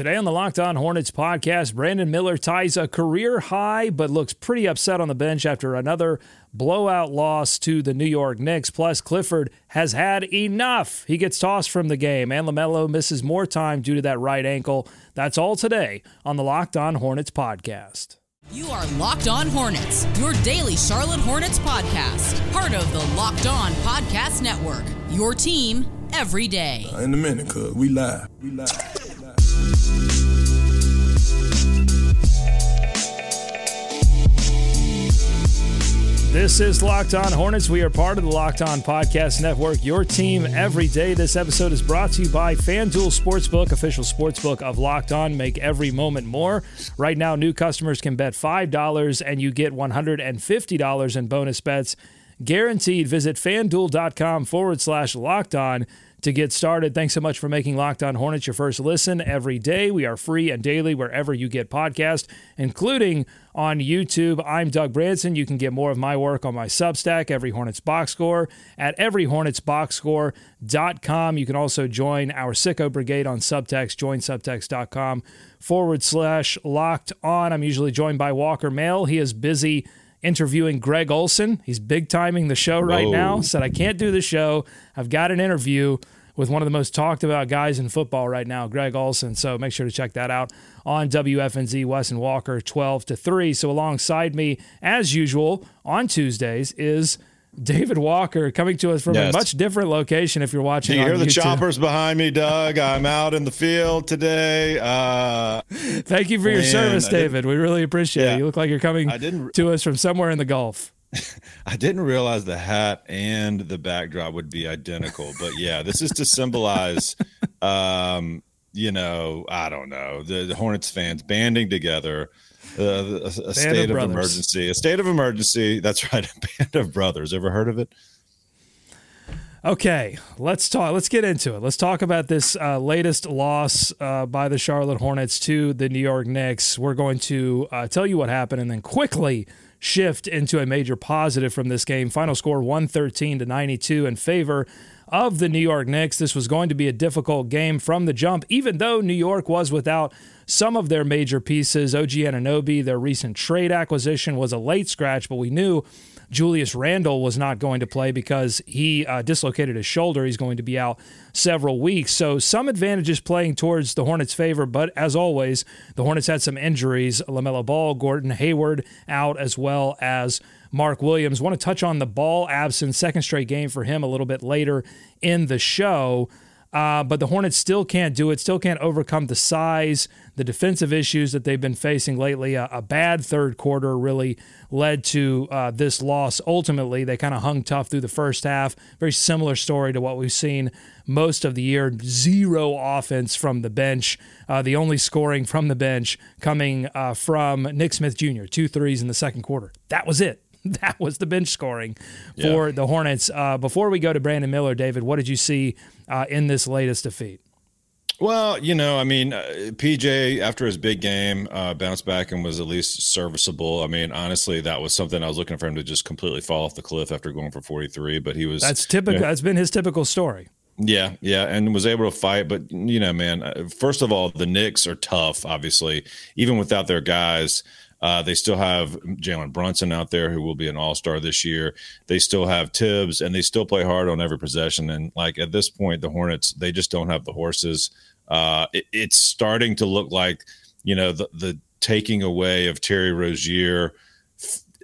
Today on the Locked On Hornets podcast, Brandon Miller ties a career high, but looks pretty upset on the bench after another blowout loss to the New York Knicks. Plus, Clifford has had enough. He gets tossed from the game, and LaMelo misses more time due to that right ankle. That's all today on the Locked On Hornets podcast. You are Locked On Hornets, your daily Charlotte Hornets podcast, part of the Locked On Podcast Network. Your team every day. In a minute, cuz we live. We live. This is Locked On Hornets. We are part of the Locked On Podcast Network, your team every day. This episode is brought to you by FanDuel Sportsbook, official sportsbook of Locked On. Make every moment more. Right now, new customers can bet $5 and you get $150 in bonus bets guaranteed. Visit fanduel.com forward slash locked on to get started. Thanks so much for making Locked On Hornets your first listen every day. We are free and daily wherever you get podcasts, including on YouTube. I'm Doug Branson. You can get more of my work on my Substack, Every Hornets Box Score, at everyhornetsboxscore.com. You can also join our Sicko Brigade on Subtext, joinsubtext.com forward slash locked on. I'm usually joined by Walker Mehl. He is busy interviewing Greg Olsen. He's big timing the show right Whoa. now. Said, I can't do the show. I've got an interview with one of the most talked about guys in football right now, Greg Olsen. So make sure to check that out on WFNZ Wes and Walker 12 to 3. So alongside me, as usual, on Tuesdays is David Walker coming to us from Yes. a much different location if you're watching Do you hear the YouTube. choppers behind me, Doug? I'm out in the field today. Uh, Thank you for your service, David. We really appreciate it. You look like you're coming to us from somewhere in the Gulf. I didn't realize the hat and the backdrop would be identical, but yeah, this is to symbolize, um, you know, I don't know, the, the Hornets fans banding together. Uh, a, a state of, brothers. emergency, a state of emergency. That's right, a band of brothers. Ever heard of it? Okay, let's talk. Let's get into it. Let's talk about this uh, latest loss uh, by the Charlotte Hornets to the New York Knicks. We're going to uh, tell you what happened and then quickly shift into a major positive from this game. Final score 113 to 92 in favor of the New York Knicks. This was going to be a difficult game from the jump, even though New York was without some of their major pieces. OG Anunoby, their recent trade acquisition, was a late scratch, but we knew Julius Randle was not going to play because he uh, dislocated his shoulder. He's going to be out several weeks. So, some advantages playing towards the Hornets' favor, but as always, the Hornets had some injuries. LaMelo Ball, Gordon Hayward out, as well as Mark Williams. Want to touch on the ball absence, second straight game for him a little bit later in the show. Uh, but the Hornets still can't do it, still can't overcome the size, the defensive issues that they've been facing lately. A, a bad third quarter really led to uh, this loss. Ultimately, they kind of hung tough through the first half. Very similar story to what we've seen most of the year. Zero offense from the bench. Uh, the only scoring from the bench coming uh, from Nick Smith Jr., two threes in the second quarter. That was it. That was the bench scoring for the Hornets. Uh, before we go to Brandon Miller, David, what did you see uh, in this latest defeat? Well, you know, I mean, uh, PJ after his big game uh, bounced back and was at least serviceable. I mean, honestly, that was something I was looking for him to just completely fall off the cliff after going for 43. But he was That's typical. Yeah. That's been his typical story. Yeah, yeah, and was able to fight. But you know, man, uh, first of all, the Knicks are tough. Obviously, even without their guys, uh, they still have Jalen Brunson out there, who will be an All Star this year. They still have Thibs, and they still play hard on every possession. And like at this point, the Hornets they just don't have the horses. Uh, it, it's starting to look like you know the the taking away of Terry Rozier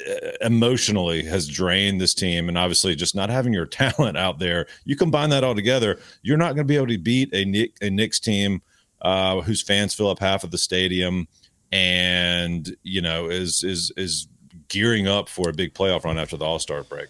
uh, emotionally has drained this team and obviously just not having your talent out there you combine that all together you're not going to be able to beat a Nick a Knicks team uh, whose fans fill up half of the stadium and you know is is is gearing up for a big playoff run after the All-Star break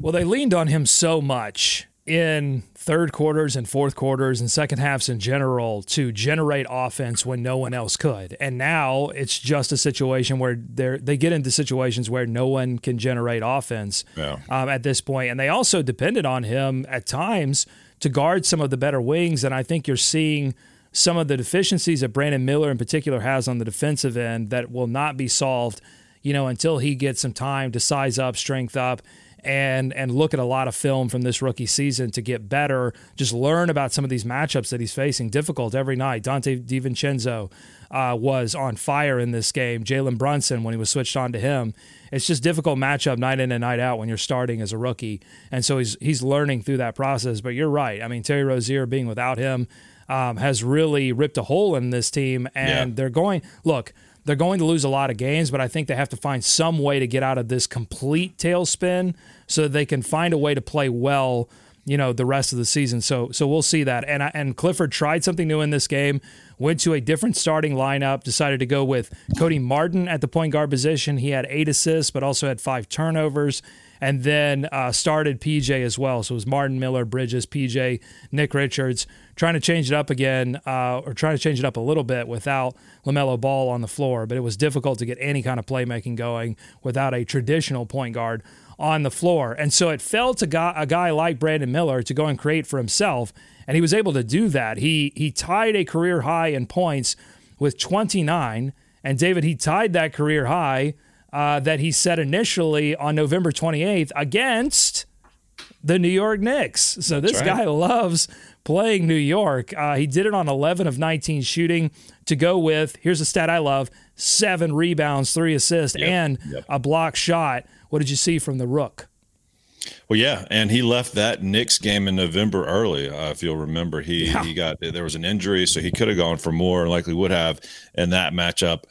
Well, they leaned on him so much in third quarters and fourth quarters and second halves in general to generate offense when no one else could. And now it's just a situation where they they get into situations where no one can generate offense Yeah. um, at this point. And they also depended on him at times to guard some of the better wings. And I think you're seeing some of the deficiencies that Brandon Miller in particular has on the defensive end that will not be solved, you know, until he gets some time to size up, strength up, and and look at a lot of film from this rookie season to get better. Just learn about some of these matchups that he's facing. Difficult every night. Donte DiVincenzo uh, was on fire in this game. Jalen Brunson when he was switched on to him. It's just difficult matchup night in and night out when you're starting as a rookie, and so he's he's learning through that process. But you're right. I mean Terry Rozier being without him um, has really ripped a hole in this team, and yeah. they're going look they're going to lose a lot of games, but I think they have to find some way to get out of this complete tailspin so that they can find a way to play well, you know, the rest of the season. So so we'll see that. And and Clifford tried something new in this game, went to a different starting lineup, decided to go with Cody Martin at the point guard position. He had eight assists, but also had five turnovers and then uh, started PJ as well. So it was Martin Miller, Bridges, PJ, Nick Richards, trying to change it up again, uh, or trying to change it up a little bit without LaMelo Ball on the floor. But it was difficult to get any kind of playmaking going without a traditional point guard on the floor. And so it fell to a guy like Brandon Miller to go and create for himself. And he was able to do that. He, he tied a career high in points with 29. And David, he tied that career high uh, that he set initially on November 28th against the New York Knicks. So That's this right. guy loves playing New York. Uh, he did it on 11 of 19 shooting to go with, here's a stat I love seven rebounds, three assists, yep. and yep. a block shot. What did you see from the Rook? Well, yeah, and he left that Knicks game in November early. Uh, if you'll remember, he yeah. he got there was an injury, so he could have gone for more, and likely would have in that matchup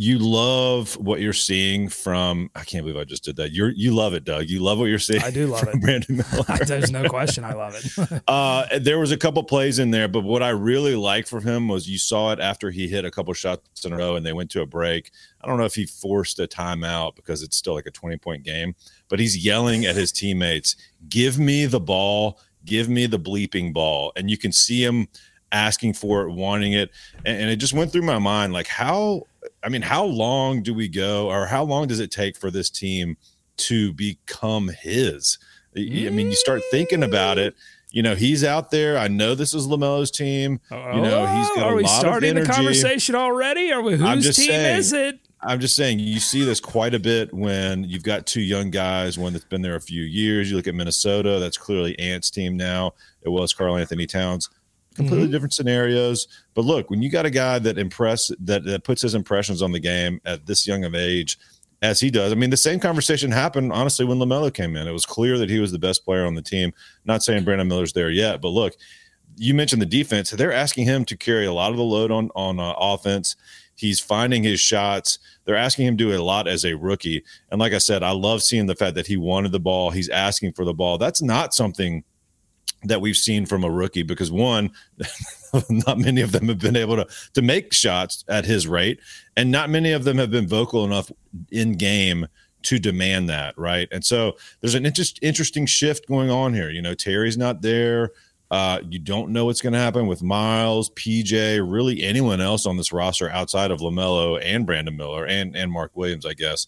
you love what you're seeing from I can't believe I just did that. You you love it, Doug. You love what you're seeing. I do love it. Brandon Miller. There's no question I love it. uh, there was a couple plays in there, but what I really liked from him was you saw it after he hit a couple shots in a row and they went to a break. I don't know if he forced a timeout because it's still like a 20 point game, but he's yelling at his teammates, "Give me the ball, give me the bleeping ball." And you can see him asking for it, wanting it. And, and, it just went through my mind like, how, I mean, how long do we go or how long does it take for this team to become his? I mean, you start thinking about it. You know, he's out there. I know this is LaMelo's team. You know, he's oh, got Are a lot of energy. Are we starting the conversation already? Are we, whose team saying, is it? I'm just saying you see this quite a bit when you've got two young guys, one that's been there a few years. You look at Minnesota, that's clearly Ant's team now. It was Karl-Anthony Towns completely mm-hmm. different scenarios. But look, when you got a guy that impress that that puts his impressions on the game at this young of age, as he does. I mean, the same conversation happened honestly when Lamelo came in. It was clear that he was the best player on the team. Not saying Brandon Miller's there yet, but look, you mentioned the defense. They're asking him to carry a lot of the load on on uh, offense. He's finding his shots. They're asking him to do a lot as a rookie. And like I said, I love seeing the fact that he wanted the ball. He's asking for the ball. That's not something that we've seen from a rookie because one not many of them have been able to to make shots at his rate and not many of them have been vocal enough in game to demand that right? And so there's an interest, interesting shift going on here. You know terry's not there. Uh, you don't know what's going to happen with miles pj really anyone else on this roster outside of lamelo and brandon miller and and mark williams i guess.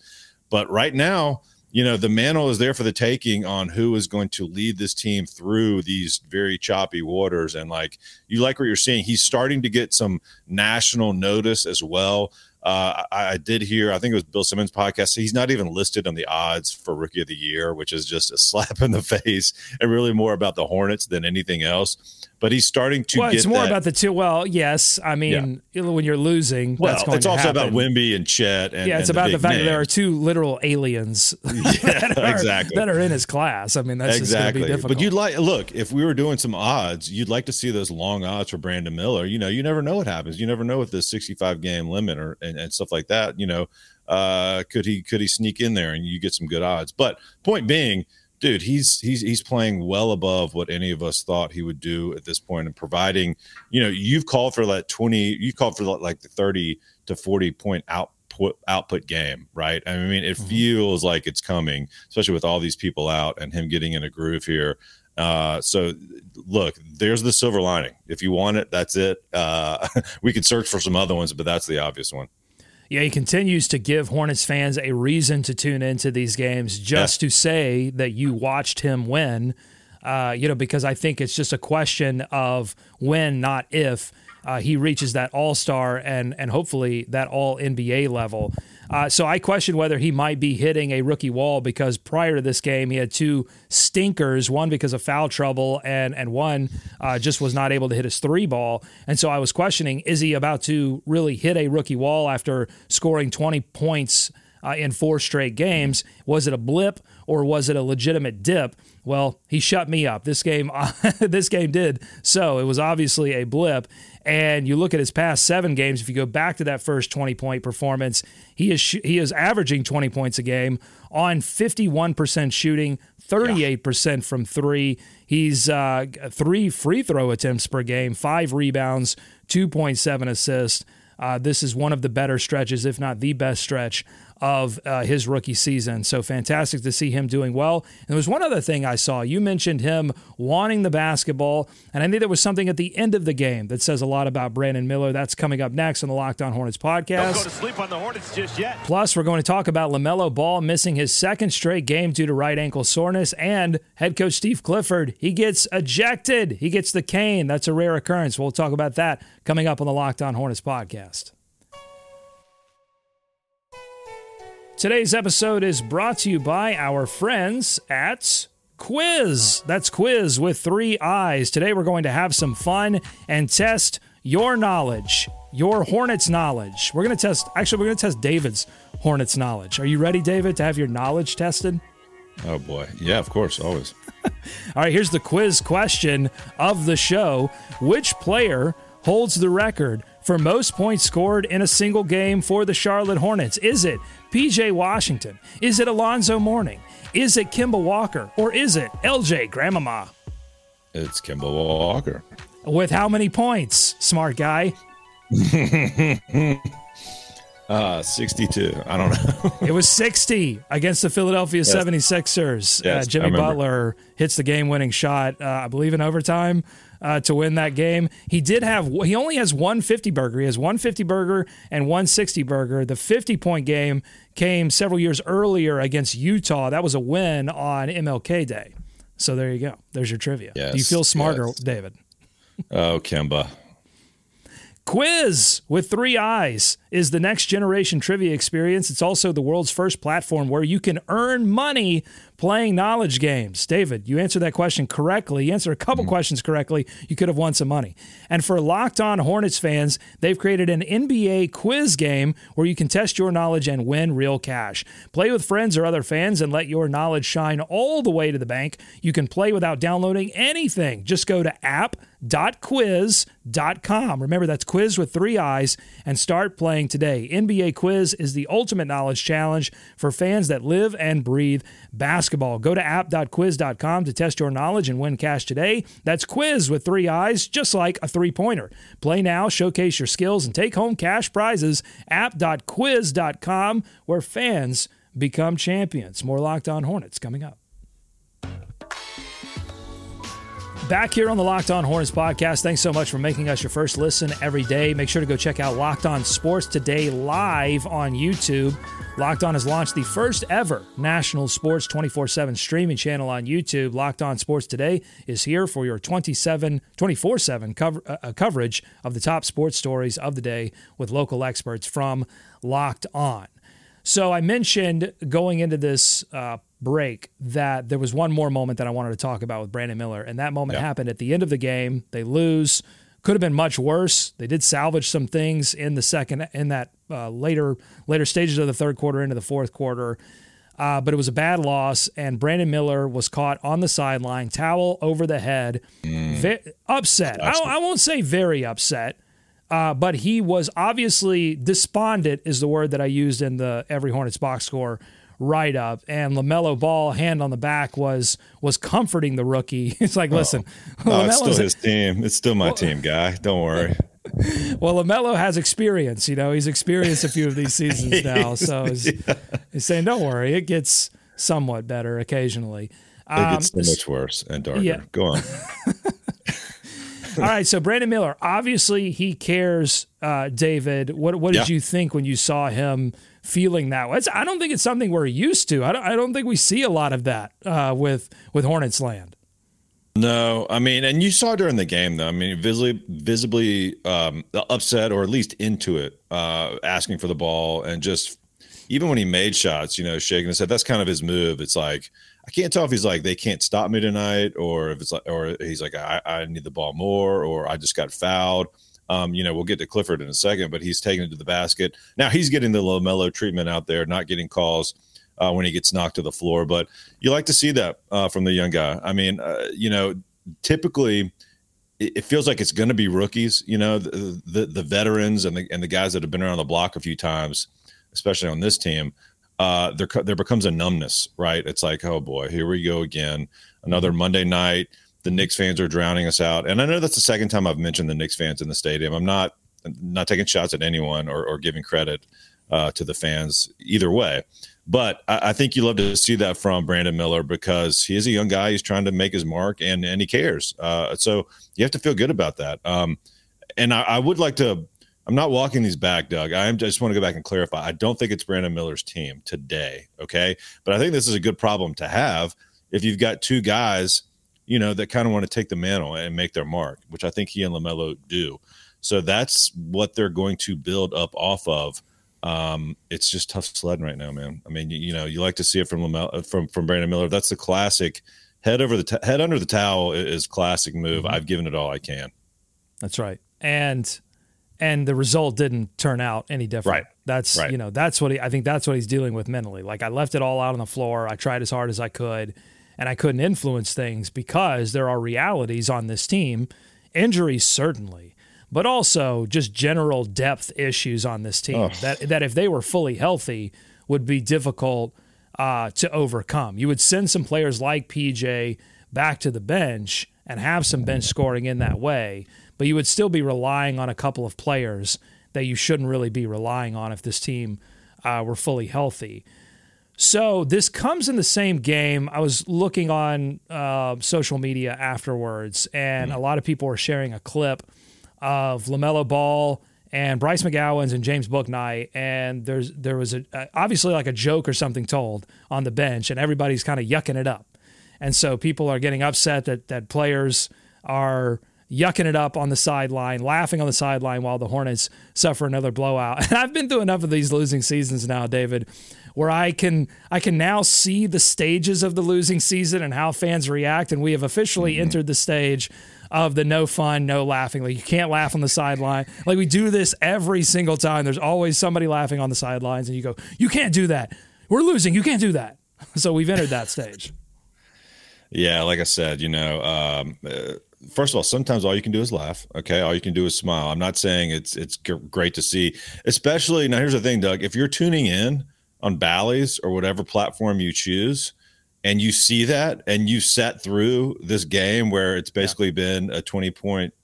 But right now you know, the mantle is there for the taking on who is going to lead this team through these very choppy waters. And like you like what you're seeing, he's starting to get some national notice as well. Uh, I, I, did hear, I think it was Bill Simmons' podcast. He's not even listed on the odds for Rookie of the Year, which is just a slap in the face and really more about the Hornets than anything else but he's starting to. Well, it's more that. about the two. Well, yes, I mean yeah. when you're losing, well, it's also happen. about Wemby and Chet. And, yeah, it's and about the, the fact name. that there are two literal aliens. yeah, that are, exactly. That are in his class. I mean, that's exactly. difficult. But you'd like look if we were doing some odds, you'd like to see those long odds for Brandon Miller. You know, you never know what happens. You never know with the 65 game limit or and, and stuff like that. You know, uh, could he could he sneak in there and you get some good odds? But point being dude, he's he's he's playing well above what any of us thought he would do at this point, and providing, you know, you've called for that twenty, you called for like the thirty to forty point output output game, right? I mean, it mm-hmm. feels like it's coming, especially with all these people out and him getting in a groove here. Uh, so look, there's the silver lining. If you want it, that's it. Uh, we could search for some other ones, but that's the obvious one. Yeah, he continues to give Hornets fans a reason to tune into these games just yeah. to say that you watched him win. Uh, you know, because I think it's just a question of when, not if. Uh, he reaches that All Star and and hopefully that All NBA level. Uh, so I question whether he might be hitting a rookie wall because prior to this game he had two stinkers, one because of foul trouble and and one uh, just was not able to hit his three ball. And so I was questioning: is he about to really hit a rookie wall after scoring 20 points? Uh, in four straight games. Was it a blip or was it a legitimate dip? Well, he shut me up. This game, this game did. So it was obviously a blip. And you look at his past seven games. If you go back to that first 20 point performance, he is he is averaging 20 points a game on 51% shooting, 38% from three. He's uh, three free throw attempts per game, five rebounds, 2.7 assists. Uh, this is one of the better stretches, if not the best stretch of uh, his rookie season. So fantastic to see him doing well. And there was one other thing I saw. You mentioned him wanting the basketball, and I think there was something at the end of the game that says a lot about Brandon Miller. That's coming up next on the Locked On Hornets podcast. Don't go to sleep on the Hornets just yet. Plus, we're going to talk about LaMelo Ball missing his second straight game due to right ankle soreness, and head coach Steve Clifford. He gets ejected. He gets the cane. That's a rare occurrence. We'll talk about that coming up on the Locked On Hornets podcast. Today's episode is brought to you by our friends at Quiz. That's Quiz with three eyes. Today we're going to have some fun and test your knowledge, your Hornets knowledge. We're going to test, actually, we're going to test David's Hornets knowledge. Are you ready, David, to have your knowledge tested? Oh, boy. Yeah, of course, always. All right, here's the quiz question of the show Which player holds the record for most points scored in a single game for the Charlotte Hornets? Is it PJ Washington? Is it Alonzo Mourning? Is it Kemba Walker? Or is it LJ Grandmama? It's Kemba Walker. With how many points, smart guy? Uh, 62. I don't know. it was 60 against the Philadelphia yes. 76ers. Yes, uh, Jimmy Butler hits the game winning shot, uh, I believe, in overtime uh, to win that game. He did have, he only has one 50 burger. He has one 50 burger and one 60 burger. The 50 point game came several years earlier against Utah. That was a win on MLK Day. So there you go. There's your trivia. Yes, Do you feel smarter, yes. David? Oh, Kemba. Quiz with three eyes is the next generation trivia experience. It's also the world's first platform where you can earn money playing knowledge games. David, you answered that question correctly. You answered a couple mm-hmm. questions correctly. You could have won some money. And for Locked On Hornets fans, they've created an NBA quiz game where you can test your knowledge and win real cash. Play with friends or other fans and let your knowledge shine all the way to the bank. You can play without downloading anything. Just go to app.quiz.com. Remember, that's quiz with three eyes and start playing today. NBA Quiz is the ultimate knowledge challenge for fans that live and breathe basketball basketball. Go to app.quiz.com to test your knowledge and win cash today. That's quiz with three eyes, just like a three pointer. Play now, showcase your skills, and take home cash prizes. App.quiz.com, where fans become champions. More Locked On Hornets coming up. Back here on the Locked On Hornets podcast. Thanks so much for making us your first listen every day. Make sure to go check out Locked On Sports Today live on YouTube. Locked On has launched the first ever national sports 24 7 streaming channel on YouTube. Locked On Sports Today is here for your 27, 24 7 cover, uh, uh, coverage of the top sports stories of the day with local experts from Locked On. So I mentioned going into this uh, break that there was one more moment that I wanted to talk about with Brandon Miller, and that moment happened at the end of the game. They lose. Could have been much worse. They did salvage some things in the second, in that uh, later later stages of the third quarter into the fourth quarter. Uh, but it was a bad loss, and Brandon Miller was caught on the sideline, towel over the head, mm. Ve- upset. I, I, won't say very upset, uh, but he was obviously despondent, is the word that I used in the Every Hornets box score write up, and Lamelo Ball hand on the back was was comforting the rookie. It's like, listen, oh, it's still his team. It's still my well, team, guy. Don't worry. well, Lamelo has experience. You know, he's experienced a few of these seasons now, so he's, yeah. he's, saying, "Don't worry, it gets somewhat better occasionally." Um, it gets so much worse and darker. Yeah. Go on. All right, so Brandon Miller, obviously he cares. Uh, David, what what did yeah. you think when you saw him feeling that way. It's, I don't think it's something we're used to. I don't, I don't think we see a lot of that uh, with with Hornets land. No, I mean, and you saw during the game though. I mean, visibly, visibly um, upset or at least into it, uh, asking for the ball, and just even when he made shots, you know, shaking his head. That's kind of his move. It's like I can't tell if he's like they can't stop me tonight, or if it's like, or he's like I, I need the ball more, or I just got fouled. Um, you know, we'll get to Clifford in a second, but he's taking it to the basket. Now he's getting the LaMelo treatment out there, not getting calls uh, when he gets knocked to the floor. But you like to see that uh, from the young guy. I mean, uh, you know, typically it, it feels like it's going to be rookies. You know, the, the, the veterans and the and the guys that have been around the block a few times, especially on this team. Uh, there there becomes a numbness, right? It's like, oh boy, here we go again, another mm-hmm. Monday night. The Knicks fans are drowning us out, and I know that's the second time I've mentioned the Knicks fans in the stadium. I'm not not taking shots at anyone or, or giving credit uh, to the fans either way. But I, I, think you love to see that from Brandon Miller because he is a young guy. He's trying to make his mark and and he cares. Uh, so you have to feel good about that. Um, and I, I, would like to. I'm not walking these back, Doug. I, just want to go back and clarify. I don't think it's Brandon Miller's team today. Okay, but I think this is a good problem to have if you've got two guys, you know, that kind of want to take the mantle and make their mark, which I think he and Lamelo do. So that's what they're going to build up off of um, it's just tough sledding right now, man. I mean, you, you know, you like to see it from Lamel, uh, from from Brandon Miller. That's the classic head over the t- head under the towel is classic move. Mm-hmm. I've given it all I can. That's right, and and the result didn't turn out any different. Right. That's right. you know that's what he, I think that's what he's dealing with mentally. Like I left it all out on the floor. I tried as hard as I could, and I couldn't influence things because there are realities on this team. Injuries certainly but also just general depth issues on this team that that if they were fully healthy would be difficult uh, to overcome. You would send some players like PJ back to the bench and have some bench scoring in that way, but you would still be relying on a couple of players that you shouldn't really be relying on if this team uh, were fully healthy. So this comes in the same game. I was looking on uh, social media afterwards, and mm-hmm. a lot of people were sharing a clip of LaMelo Ball and Bryce McGowens and James Bouknight, and there's there was a obviously like a joke or something told on the bench, and everybody's kind of yucking it up, and so people are getting upset that that players are yucking it up on the sideline, laughing on the sideline while the Hornets suffer another blowout. And I've been through enough of these losing seasons now, David, where I can I can now see the stages of the losing season and how fans react, and we have officially mm-hmm. entered the stage of the no fun, no laughing. Like you can't laugh on the sideline. Like we do this every single time. There's always somebody laughing on the sidelines, and you go, "You can't do that. We're losing. You can't do that." So we've entered that stage. Yeah, like I said, you know, um, uh, first of all, sometimes all you can do is laugh. Okay, all you can do is smile. I'm not saying it's it's great to see, especially now. Here's the thing, Doug. If you're tuning in on Bally's or whatever platform you choose, and you see that and you sat through this game where it's basically yeah. been a 20 point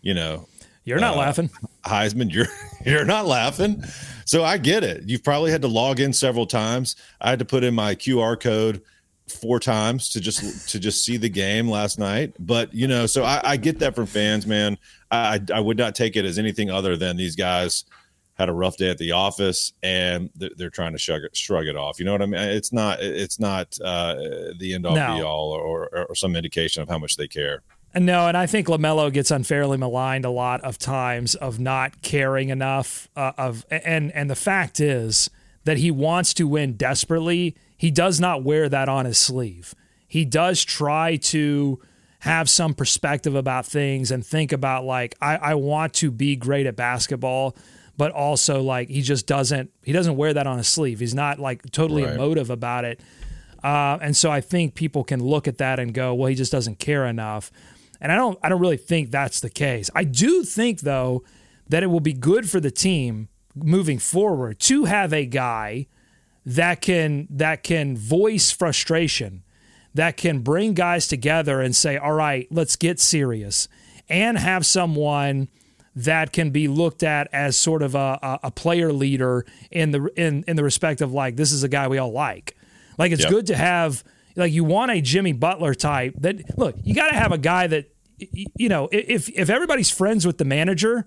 you know you're not uh, laughing heisman you're you're not laughing so i get it you've probably had to log in several times i had to put in my qr code four times to just to just see the game last night but you know so i, I get that from fans man I, I would not take it as anything other than these guys had a rough day at the office and they're, they're trying to shrug it, shrug it off. You know what I mean? It's not it's not uh, the end all no. be all or, or, or some indication of how much they care. No, and I think Lamelo gets unfairly maligned a lot of times of not caring enough. Uh, of and and the fact is that he wants to win desperately. He does not wear that on his sleeve. He does try to have some perspective about things and think about like I, I want to be great at basketball but also like he just doesn't he doesn't wear that on his sleeve. He's not like totally right. emotive about it. Uh, and so I think people can look at that and go, well, he just doesn't care enough. And I don't I don't really think that's the case. I do think though that it will be good for the team moving forward to have a guy that can that can voice frustration, that can bring guys together and say, "All right, let's get serious." And have someone that can be looked at as sort of a, a player leader in the in in the respect of like this is a guy we all like. Like it's yep. good to have like you want a Jimmy Butler type that look you got to have a guy that you know if if everybody's friends with the manager,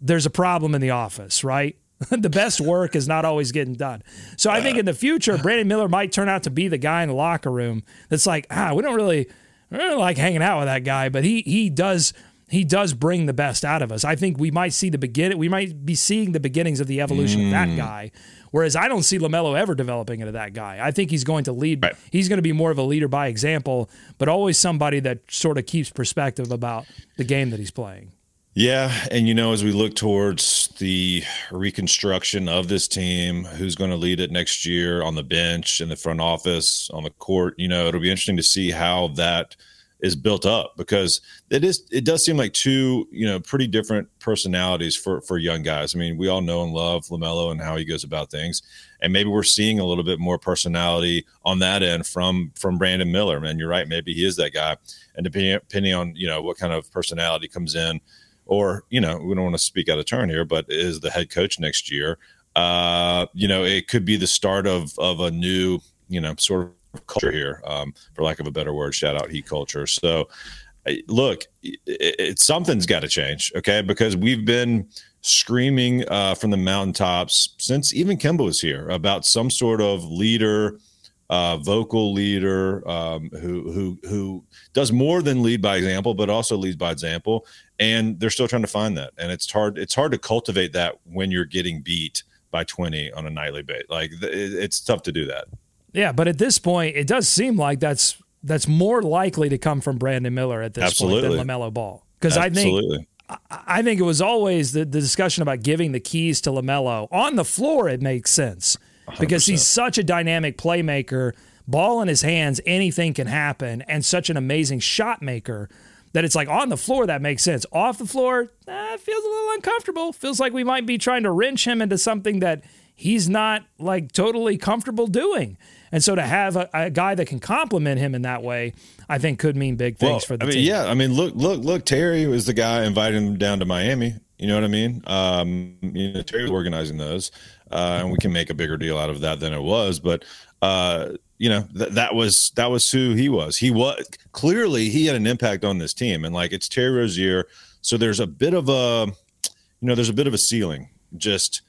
there's a problem in the office, right? the best work is not always getting done. So I think in the future, Brandon Miller might turn out to be the guy in the locker room that's like, ah, we don't really I don't like hanging out with that guy, but he he does he does bring the best out of us. I think we might see the begin we might be seeing the beginnings of the evolution mm. of that guy. Whereas I don't see LaMelo ever developing into that guy. I think he's going to lead. Right. He's going to be more of a leader by example, but always somebody that sort of keeps perspective about the game that he's playing. Yeah, and you know, as we look towards the reconstruction of this team, who's going to lead it next year on the bench, in the front office, on the court, you know, it'll be interesting to see how that is built up because it is it does seem like two you know pretty different personalities for for young guys. I mean, we all know and love Lamelo and how he goes about things, and maybe we're seeing a little bit more personality on that end from from Brandon Miller. Man, you're right. Maybe he is that guy, and depending depending on you know what kind of personality comes in, or you know we don't want to speak out of turn here, but is the head coach next year. Uh, you know, it could be the start of of a new you know sort of culture here, um, for lack of a better word. Shout out heat culture. So, look, it, it, something's got to change, okay? Because we've been screaming uh, from the mountaintops since even Kemba was here about some sort of leader, uh, vocal leader um, who who who does more than lead by example, but also leads by example. And they're still trying to find that, and it's hard. It's hard to cultivate that when you're getting beat by 20 on a nightly base. Like it's tough to do that. Yeah, but at this point, it does seem like that's that's more likely to come from Brandon Miller at this Absolutely. point than Lamelo Ball because I think I think it was always the, the discussion about giving the keys to Lamelo on the floor. It makes sense 100%. because he's such a dynamic playmaker. Ball in his hands, anything can happen, and such an amazing shot maker that it's like on the floor that makes sense. Off the floor, eh, it feels a little uncomfortable. Feels like we might be trying to wrench him into something that he's not like totally comfortable doing. And so to have a, a, guy that can complement him in that way, I think could mean big things well, for the I mean, team. Yeah, I mean, look, look, look. Terry was the guy inviting him down to Miami. You know what I mean? Um, you know, Terry was organizing those, uh, and we can make a bigger deal out of that than it was. But uh, you know, th- that was that was who he was. He was clearly he had an impact on this team, and like it's Terry Rozier. So there's a bit of a, you know, there's a bit of a ceiling. Just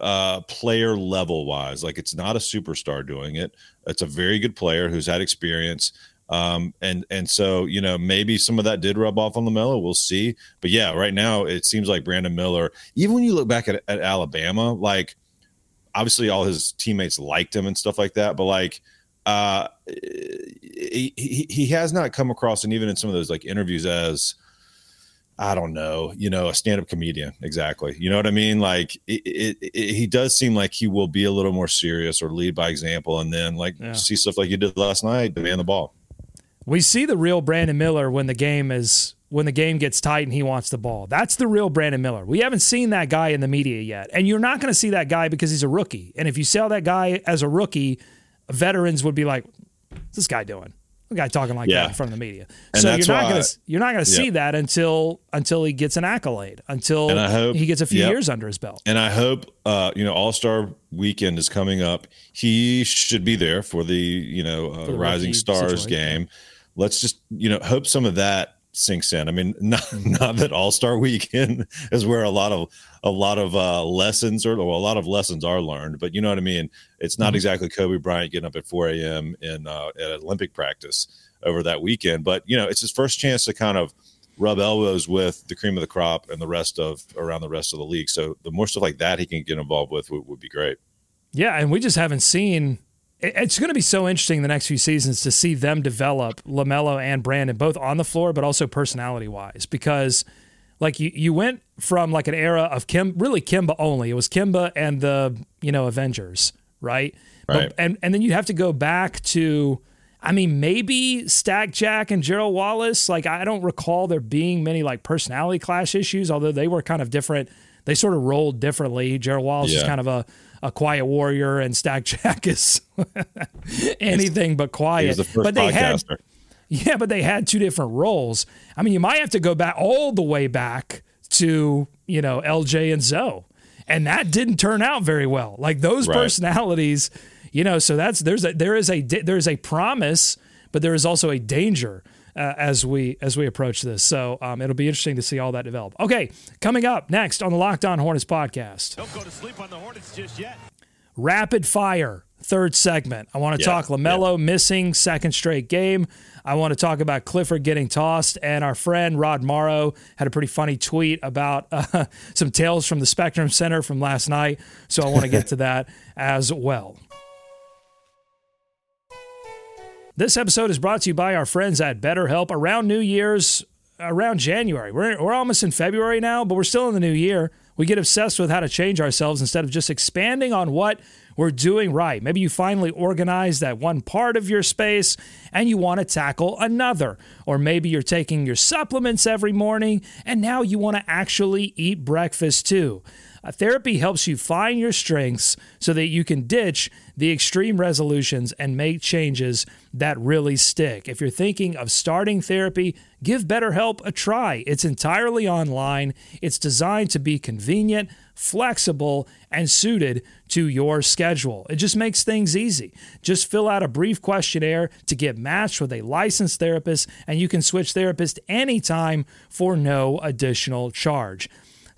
uh, player level wise. Like it's not a superstar doing it. It's a very good player who's had experience. Um, and and so you know maybe some of that did rub off on LaMelo. We'll see. But yeah, right now it seems like Brandon Miller. Even when you look back at, at Alabama, like obviously all his teammates liked him and stuff like that. But like uh, he, he he has not come across, and even in some of those like interviews as I don't know, you know, a stand-up comedian. Exactly. You know what I mean? Like it, it, it, he does seem like he will be a little more serious or lead by example, and then like yeah. see stuff like you did last night, demand the ball. We see the real Brandon Miller when the game is when the game gets tight and he wants the ball. That's the real Brandon Miller. We haven't seen that guy in the media yet, and you're not going to see that guy because he's a rookie. And if you sell that guy as a rookie, veterans would be like, "What's this guy doing?" a guy talking like yeah. that in front of the media. And so you're not going to you're not going to see that until until he gets an accolade, until hope, he gets a few yep. years under his belt. And I hope uh, you know All Star Weekend is coming up. He should be there for the you know uh, Rising Stars situation. game. Let's just you know hope some of that sinks in. I mean, not not that All Star Weekend is where a lot of a lot of uh, lessons or well, a lot of lessons are learned, but you know what I mean. It's not mm-hmm. exactly Kobe Bryant getting up at 4 a.m. in uh, at Olympic practice over that weekend, but you know, it's his first chance to kind of rub elbows with the cream of the crop and the rest of around the rest of the league. So the more stuff like that he can get involved with would, would be great. Yeah, and we just haven't seen it's going to be so interesting the next few seasons to see them develop Lamelo and Brandon both on the floor, but also personality wise, because like you, you went from like an era of Kim, really Kemba only. It was Kemba and the you know Avengers, right? Right. But, and and then you have to go back to, I mean, maybe Stack Jack and Gerald Wallace. Like I don't recall there being many like personality clash issues, although they were kind of different. They sort of rolled differently. Gerald Wallace yeah. is kind of a a quiet warrior, and Stack Jack is anything but quiet. The but they podcaster. had, yeah, but they had two different roles. I mean, you might have to go back all the way back to you know LJ and Zo, and that didn't turn out very well. Like those right. personalities, you know. So that's there's a there is a there's a promise, but there is also a danger uh, as we as we approach this. So um, it'll be interesting to see all that develop. Okay, coming up next on the Locked On Hornets podcast. Don't go to sleep on the Hornets just yet. rapid fire third segment. I want to Yeah, talk LaMelo missing second straight game. I want to talk about Clifford getting tossed. And our friend Rod Morrow had a pretty funny tweet about uh, some tales from the Spectrum Center from last night. So I want to get to that as well. This episode is brought to you by our friends at BetterHelp. Around New Year's, around January, we're, we're almost in February now, but we're still in the new year. We get obsessed with how to change ourselves instead of just expanding on what we're doing right. Maybe you finally organize that one part of your space and you want to tackle another. Or maybe you're taking your supplements every morning and now you want to actually eat breakfast too. Uh, therapy helps you find your strengths so that you can ditch the extreme resolutions and make changes that really stick. If you're thinking of starting therapy, give BetterHelp a try. It's entirely online, it's designed to be convenient, flexible, and suited to your schedule. It just makes things easy. Just fill out a brief questionnaire to get matched with a licensed therapist, and you can switch therapist anytime for no additional charge.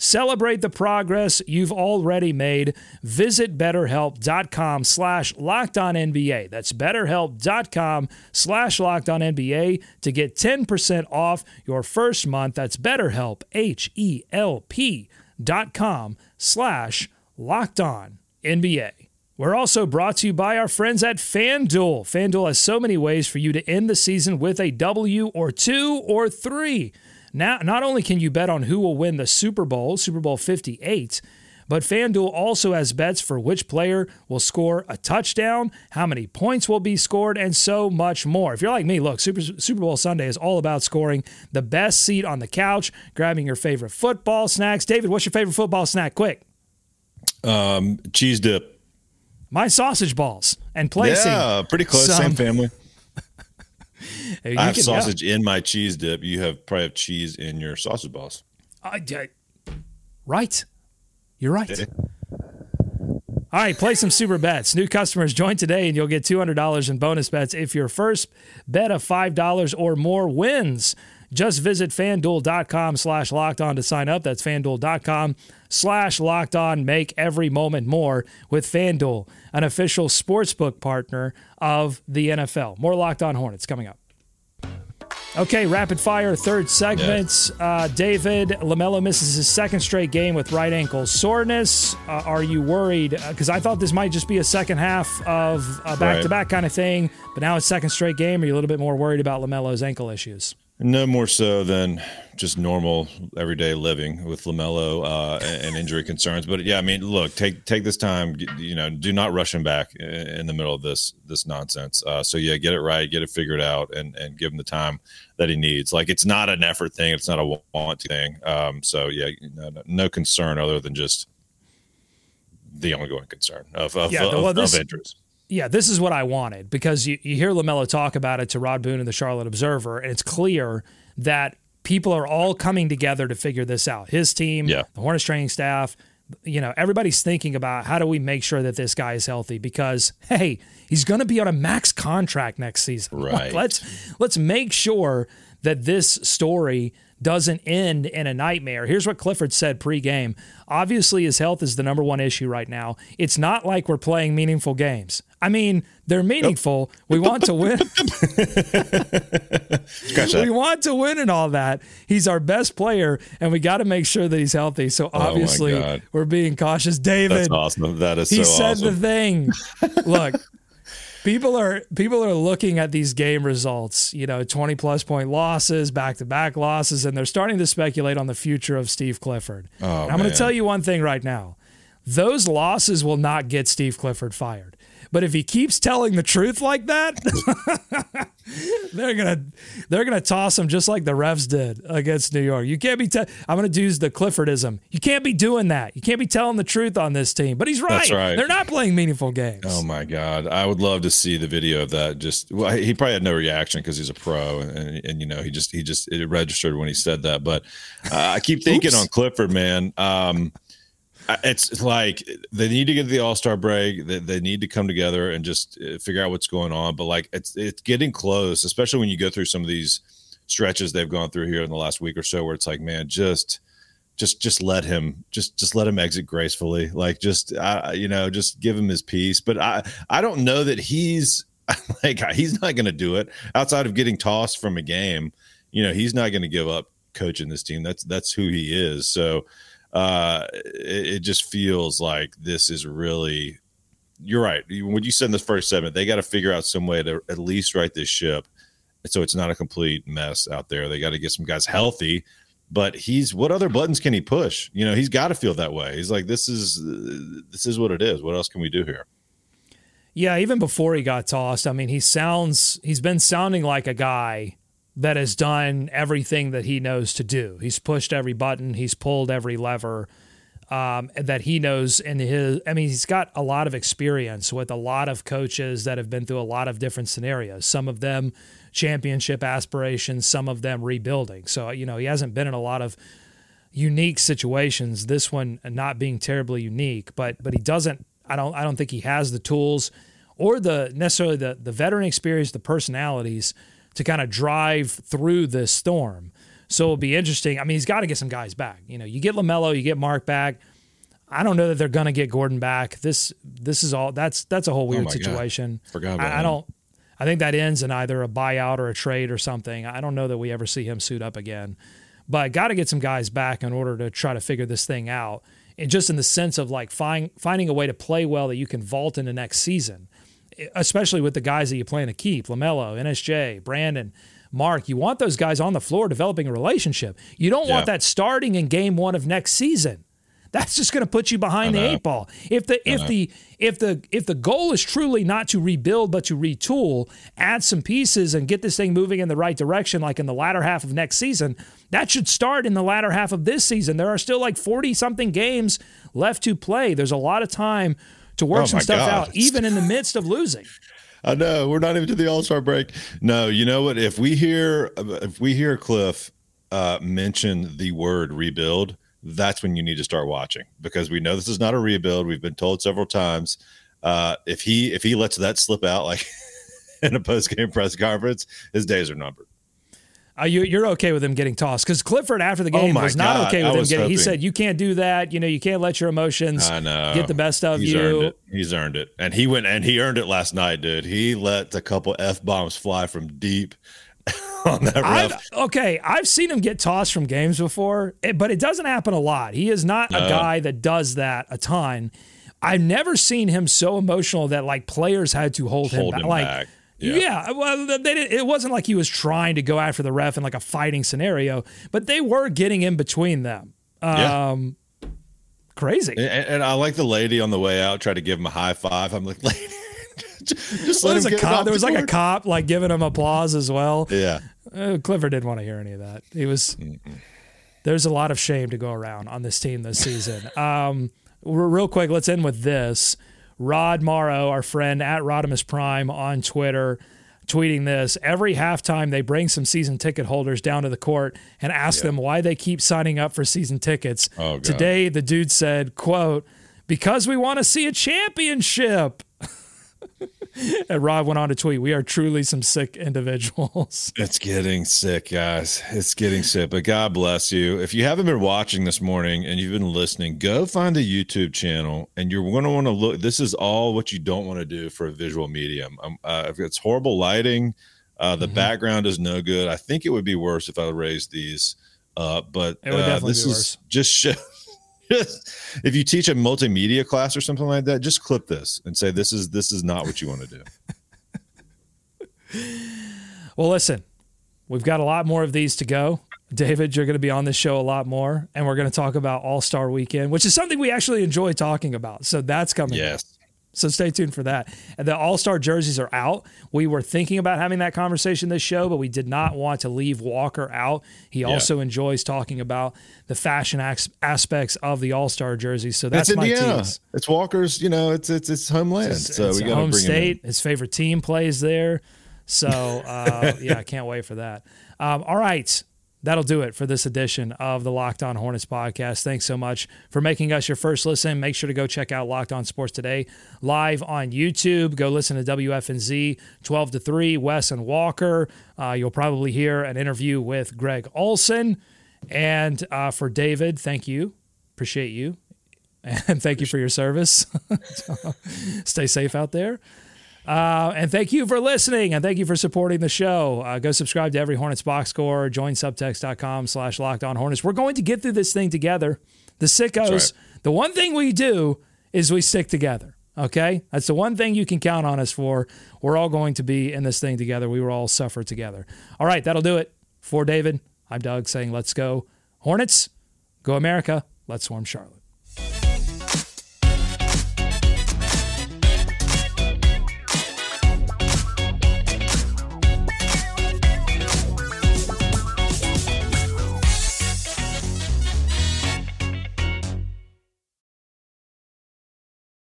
Celebrate the progress you've already made. Visit betterhelp.com slash NBA. That's betterhelp.com slash NBA to get 10% off your first month. That's betterhelp, H-E-L-P dot com slash locked on NBA. We're also brought to you by our friends at FanDuel. FanDuel has so many ways for you to end the season with a W or two or three. Now, not only can you bet on who will win the Super Bowl, Super Bowl 58, but FanDuel also has bets for which player will score a touchdown, how many points will be scored, and so much more. If you're like me, look, Super, Super Bowl Sunday is all about scoring the best seat on the couch, grabbing your favorite football snacks. David, what's your favorite football snack? Quick. Um, cheese dip. My sausage balls and placing. Yeah, pretty close. some- Same family. You I have sausage in my cheese dip. You have probably have cheese in your sausage balls. I- I- right. You're right. All right, play some super bets. New customers join today and you'll get $200 in bonus bets if your first bet of $5 or more wins. Just visit fanduel.com slash locked on to sign up. That's fanduel.com slash locked on. Make every moment more with Fanduel, an official sportsbook partner of the NFL. More locked on Hornets coming up. Okay, rapid fire, third segment. Uh, David Lamelo misses his second straight game with right ankle soreness. Uh, are you worried? Because I thought this might just be a second half of a back to back kind of thing, but now it's second straight game. Are you a little bit more worried about Lamelo's ankle issues? No more so than just normal everyday living with Lamelo uh, and injury concerns. But yeah, I mean, look, take take this time. You know, do not rush him back in the middle of this this nonsense. Uh, so yeah, get it right, get it figured out, and and give him the time that he needs. Like it's not an effort thing. It's not a want thing. Um, so yeah, no, no- concern other than just the ongoing concern of of, Yeah, of, well, of this- injuries. Yeah, this is what I wanted because you, you hear LaMelo talk about it to Rod Boone and the Charlotte Observer, and it's clear that people are all coming together to figure this out. His team, Yeah. the Hornets training staff, you know, everybody's thinking about how do we make sure that this guy is healthy because hey, he's going to be on a max contract next season. Like, Right. let's let's make sure that this story doesn't end in a nightmare. Here's what Clifford said pregame. Obviously, his health is the number one issue right now. It's not like we're playing meaningful games. I mean, they're meaningful. We want to win. We want to win and all that. He's our best player, and we got to make sure that he's healthy. So oh obviously, Oh we're being cautious. David, That's awesome. That is he so said awesome. the thing. Look, people are people are looking at these game results, you know, 20 plus point losses, back to back losses, and they're starting to speculate on the future of Steve Clifford. Oh, I'm going to tell you one thing right now. Those losses will not get Steve Clifford fired. But if he keeps telling the truth like that, they're gonna they're gonna toss him just like the refs did against New York. You can't be. Te- I'm gonna use the Cliffordism. You can't be doing that. You can't be telling the truth on this team. But he's right. That's right. They're not playing meaningful games. Oh my God, I would love to see the video of that. Just well, he probably had no reaction because he's a pro, and, and and you know he just he just it registered when he said that. But uh, I keep thinking on Clifford, man. Um, it's like they need to get to the All Star break. They, they need to come together and just uh, figure out what's going on. But like it's it's getting close, especially when you go through some of these stretches they've gone through here in the last week or so, where it's like, man, just just just let him just just let him exit gracefully. Like just you know just give him his peace. But I I don't know that he's like he's not going to do it outside of getting tossed from a game. You know he's not going to give up coaching this team. That's that's who he is. So uh, it, it just feels like this is really. You're right. When you said in the first segment, they got to figure out some way to at least right this ship, so it's not a complete mess out there. They got to get some guys healthy but he's what other buttons can he push? You know, he's got to feel that way. He's like, this is this is what it is. What else can we do here? Yeah, even before he got tossed, I mean, he sounds he's been sounding like a guy that has done everything that he knows to do. He's pushed every button, he's pulled every lever um, that he knows in his. I mean, he's got a lot of experience with a lot of coaches that have been through a lot of different scenarios. Some of them championship aspirations, some of them rebuilding. So, you know, he hasn't been in a lot of unique situations. This one not being terribly unique, but but he doesn't I don't I don't think he has the tools or the necessarily the the veteran experience, the personalities to kind of drive through this storm. So it'll be interesting. I mean, he's got to get some guys back. You know, you get LaMelo, you get Mark back. I don't know that they're going to get Gordon back. This this is all that's that's a whole oh weird oh situation. God. Forgot about I, I don't I think that ends in either a buyout or a trade or something. I don't know that we ever see him suit up again. But got to get some guys back in order to try to figure this thing out. And just in the sense of like find, finding a way to play well that you can vault into next season, especially with the guys that you plan to keep LaMelo, NSJ, Brandon, Mark. You want those guys on the floor developing a relationship. You don't yeah. want that starting in game one of next season. That's just going to put you behind the eight ball. If the if the if the if the goal is truly not to rebuild but to retool, add some pieces and get this thing moving in the right direction, like in the latter half of next season, that should start in the latter half of this season. There are still like forty something games left to play. There's a lot of time to work oh some stuff God. out, even in the midst of losing. I know we're not even to the All Star break. No, you know what? If we hear if we hear Cliff uh, mention the word rebuild, that's when you need to start watching because we know this is not a rebuild. We've been told several times. Uh, if he if he lets that slip out like in a post game press conference, his days are numbered. Uh, you, are okay with him getting tossed because Clifford after the oh game oh was not God, okay with him getting. Hoping. He said, "You can't do that. You know, you can't let your emotions get the best of He's you." Earned it. He's earned it, and he went and he earned it last night, dude. He let a couple f bombs fly from deep on that ref. I've, okay, I've seen him get tossed from games before, eh, but it doesn't happen a lot. He is not no. a guy that does that a ton. I've never seen him so emotional that like players had to hold, hold him, him back. Like, back. Yeah. yeah. well, they did, it wasn't like he was trying to go after the ref in like a fighting scenario, but they were getting in between them. Um, yeah. Crazy. And, and, I like the lady on the way out tried to give him a high five. I'm like, lady, just let him a cop. There was like a cop like giving him applause as well. Yeah. Uh, Clifford didn't want to hear any of that. He was. Mm-mm. There's a lot of shame to go around on this team this season. um, real quick, let's end with this. Rod Morrow, our friend at Rodimus Prime on Twitter, tweeting this every halftime they bring some season ticket holders down to the court and ask them why they keep signing up for season tickets. Oh, Today the dude said, quote, because we want to see a championship. and Rob went on to tweet, "We are truly some sick individuals." It's getting sick, guys. It's getting sick. But God bless you. If you haven't been watching this morning and you've been listening, go find the YouTube channel, and you're going to want to look. This is all what you don't want to do for a visual medium. Um, uh, if it's horrible lighting, uh, the mm-hmm. background is no good. I think it would be worse if I raised these. Uh, but this is just show, if you teach a multimedia class or something like that, just clip this and say this is this is not what you want to do. well, listen, we've got a lot more of these to go. David, you're going to be on this show a lot more, and we're going to talk about All Star Weekend, which is something we actually enjoy talking about. So that's coming. Yes. So stay tuned for that. And the All Star jerseys are out. We were thinking about having that conversation this show, but we did not want to leave Walker out. He yeah. also enjoys talking about the fashion aspects of the All Star jerseys. So that's it's my Indiana. Teams. It's Walker's. You know, it's it's it's homeland. It's, so it's we got home state. His favorite team plays there. So uh, yeah, I can't wait for that. Um, all right that'll do it for this edition of the Locked On Hornets podcast. Thanks so much for making us your first listen. Make sure to go check out Locked On Sports Today live on YouTube. Go listen to WFNZ 12 to 3, Wes and Walker. Uh, you'll probably hear an interview with Greg Olsen. And uh, for David, thank you. Appreciate you. And thank you for your service. Stay safe out there. Uh, and thank you for listening and thank you for supporting the show. Uh, go subscribe to every Hornets box score, join subtext.com slash locked on Hornets. We're going to get through this thing together. The sickos, right. the one thing we do is we stick together. Okay? That's the one thing you can count on us for. We're all going to be in this thing together. We will all suffer together. All right, that'll do it. For David, I'm Doug saying, let's go. Hornets, go America. Let's swarm Charlotte.